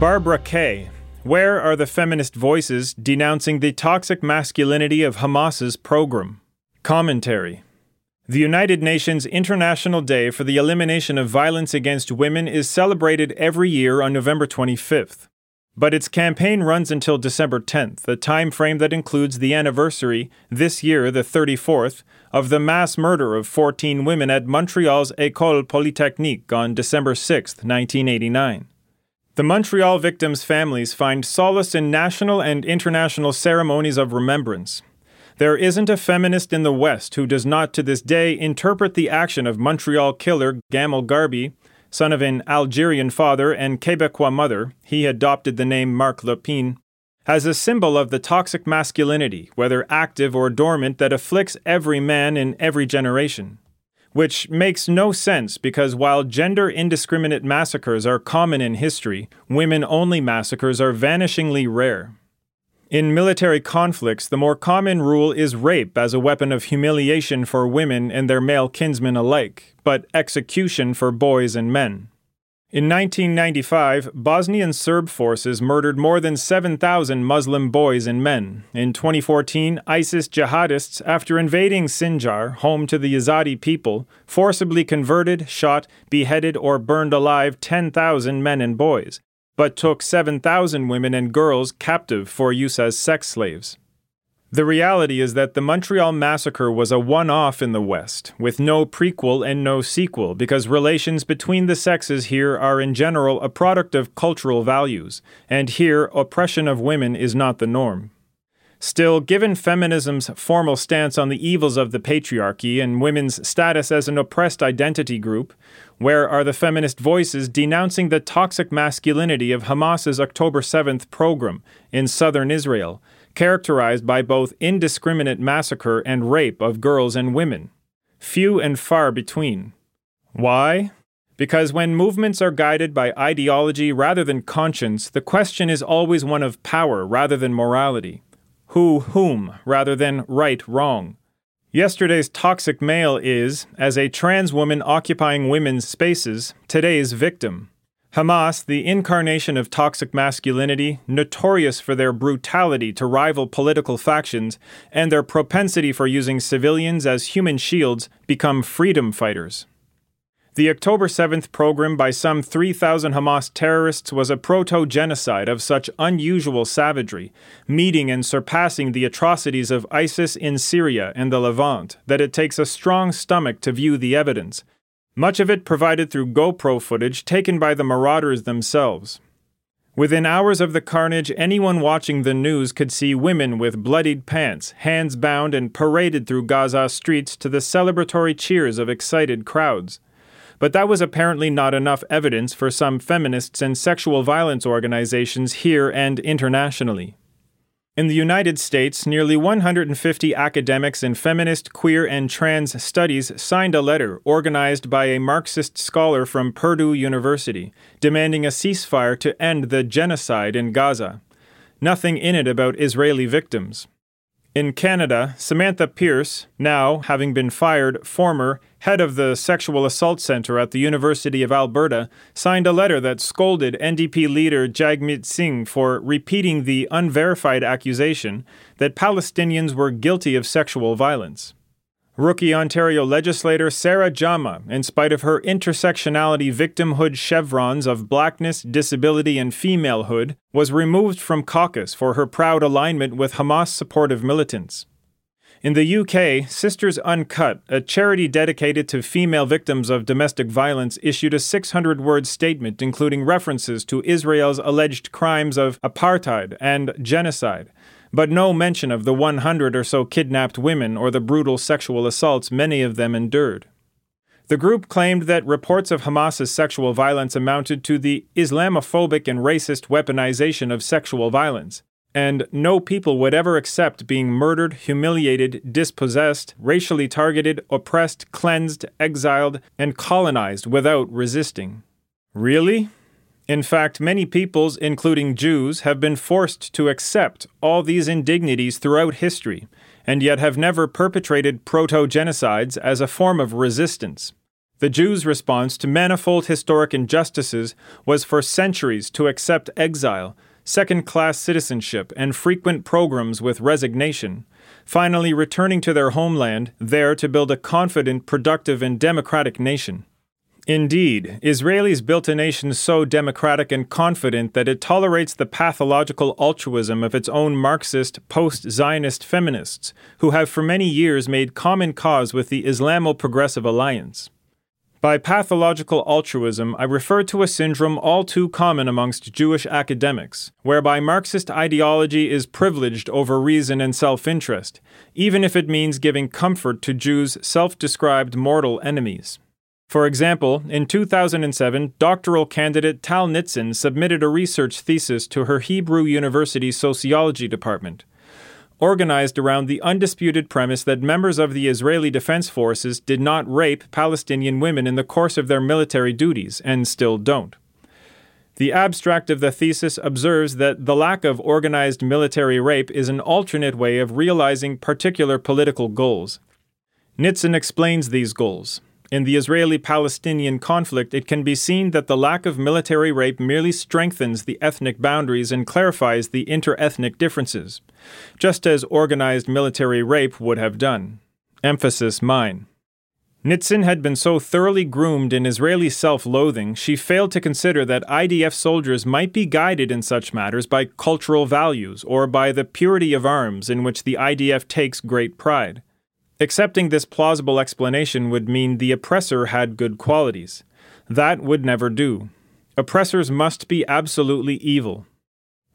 Barbara Kay. Where are the feminist voices denouncing the toxic masculinity of Hamas's pogrom? Commentary. The United Nations International Day for the Elimination of Violence Against Women is celebrated every year on November 25th. But its campaign runs until December 10th, a time frame that includes the anniversary, this year the 34th, of the mass murder of 14 women at Montreal's École Polytechnique on December 6, 1989. The Montreal victims' families find solace in national and international ceremonies of remembrance. There isn't a feminist in the West who does not to this day interpret the action of Montreal killer Gamil Gharbi, son of an Algerian father and Quebecois mother, he adopted the name Marc Lépine, as a symbol of the toxic masculinity, whether active or dormant, that afflicts every man in every generation which makes no sense because while gender indiscriminate massacres are common in history, women only massacres are vanishingly rare. In military conflicts, the more common rule is rape as a weapon of humiliation for women and their male kinsmen alike, but execution for boys and men. In 1995, Bosnian Serb forces murdered more than 7,000 Muslim boys and men. In 2014, ISIS jihadists, after invading Sinjar, home to the Yazidi people, forcibly converted, shot, beheaded, or burned alive 10,000 men and boys, but took 7,000 women and girls captive for use as sex slaves. The reality is that the Montreal massacre was a one off in the West, with no prequel and no sequel, because relations between the sexes here are in general a product of cultural values, and here oppression of women is not the norm. Still, given feminism's formal stance on the evils of the patriarchy and women's status as an oppressed identity group, where are the feminist voices denouncing the toxic masculinity of Hamas's October 7th pogrom in southern Israel? Characterized by both indiscriminate massacre and rape of girls and women. Few and far between. Why? Because when movements are guided by ideology rather than conscience, the question is always one of power rather than morality. Who whom rather than right wrong. Yesterday's toxic male is, as a trans woman occupying women's spaces, today's victim. Hamas, the incarnation of toxic masculinity, notorious for their brutality to rival political factions and their propensity for using civilians as human shields, become freedom fighters. The October 7th pogrom by some 3,000 Hamas terrorists was a proto genocide of such unusual savagery, meeting and surpassing the atrocities of ISIS in Syria and the Levant, that it takes a strong stomach to view the evidence much of it provided through GoPro footage taken by the marauders themselves. Within hours of the carnage, anyone watching the news could see women with bloodied pants, hands bound, and paraded through Gaza streets to the celebratory cheers of excited crowds. But that was apparently not enough evidence for some feminists and sexual violence organizations here and internationally. In the United States, nearly 150 academics in feminist, queer, and trans studies signed a letter organized by a Marxist scholar from Purdue University, demanding a ceasefire to end the genocide in Gaza. Nothing in it about Israeli victims. In Canada, Samantha Pierce, now, having been fired, former head of the Sexual Assault Center at the University of Alberta, signed a letter that scolded NDP leader Jagmeet Singh for repeating the unverified accusation that Palestinians were guilty of sexual violence. Rookie Ontario legislator Sarah Jama, in spite of her intersectionality victimhood chevrons of blackness, disability, and femalehood, was removed from caucus for her proud alignment with Hamas supportive militants. In the UK, Sisters Uncut, a charity dedicated to female victims of domestic violence, issued a 600 word statement including references to Israel's alleged crimes of apartheid and genocide but no mention of the 100 or so kidnapped women or the brutal sexual assaults many of them endured. The group claimed that reports of Hamas's sexual violence amounted to the Islamophobic and racist weaponization of sexual violence, and no people would ever accept being murdered, humiliated, dispossessed, racially targeted, oppressed, cleansed, exiled, and colonized without resisting. Really? In fact, many peoples, including Jews, have been forced to accept all these indignities throughout history, and yet have never perpetrated proto genocides as a form of resistance. The Jews' response to manifold historic injustices was for centuries to accept exile, second class citizenship, and frequent pogroms with resignation, finally returning to their homeland, there to build a confident, productive, and democratic nation. Indeed, Israelis built a nation so democratic and confident that it tolerates the pathological altruism of its own Marxist, post Zionist feminists, who have for many years made common cause with the Islamo Progressive Alliance. By pathological altruism, I refer to a syndrome all too common amongst Jewish academics, whereby Marxist ideology is privileged over reason and self interest, even if it means giving comfort to Jews' self described mortal enemies. For example, in 2007, doctoral candidate Tal Nitsan submitted a research thesis to her Hebrew University sociology department organized around the undisputed premise that members of the Israeli Defense Forces did not rape Palestinian women in the course of their military duties, and still don't. The abstract of the thesis observes that the lack of organized military rape is an alternate way of realizing particular political goals. Nitsan explains these goals. In the Israeli Palestinian conflict, it can be seen that the lack of military rape merely strengthens the ethnic boundaries and clarifies the interethnic differences, just as organized military rape would have done. Emphasis mine. Nitsan had been so thoroughly groomed in Israeli self loathing, she failed to consider that IDF soldiers might be guided in such matters by cultural values or by the purity of arms in which the IDF takes great pride. Accepting this plausible explanation would mean the oppressor had good qualities. That would never do. Oppressors must be absolutely evil.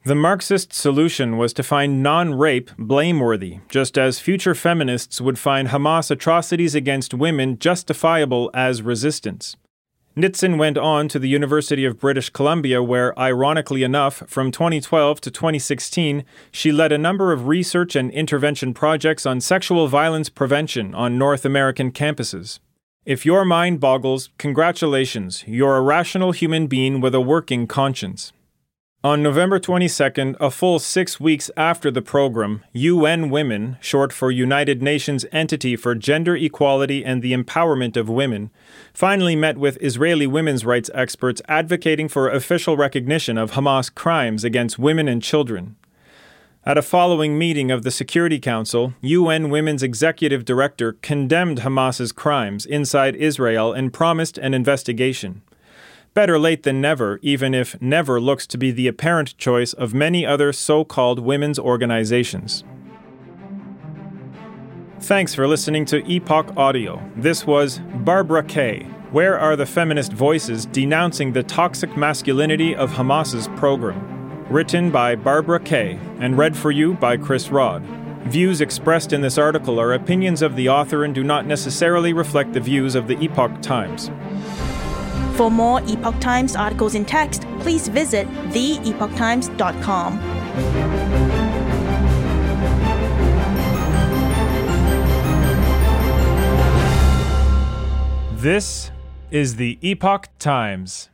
The Marxist solution was to find non rape blameworthy, just as future feminists would find Hamas atrocities against women justifiable as resistance. Nitsan went on to the University of British Columbia, where, ironically enough, from 2012 to 2016, she led a number of research and intervention projects on sexual violence prevention on North American campuses. If your mind boggles, congratulations, you're a rational human being with a working conscience. On November 22nd, a full six weeks after the pogrom, UN Women, short for United Nations Entity for Gender Equality and the Empowerment of Women, finally met with Israeli women's rights experts advocating for official recognition of Hamas crimes against women and children. At a following meeting of the Security Council, UN Women's Executive Director condemned Hamas's crimes inside Israel and promised an investigation. Better late than never, even if never looks to be the apparent choice of many other so called women's organizations. Thanks for listening to Epoch Audio. This was Barbara Kay. Where are the feminist voices denouncing the toxic masculinity of Hamas's pogrom? Written by Barbara Kay and read for you by Chris Rod. Views expressed in this article are opinions of the author and do not necessarily reflect the views of the Epoch Times. For more Epoch Times articles in text, please visit theepochtimes.com. This is the Epoch Times.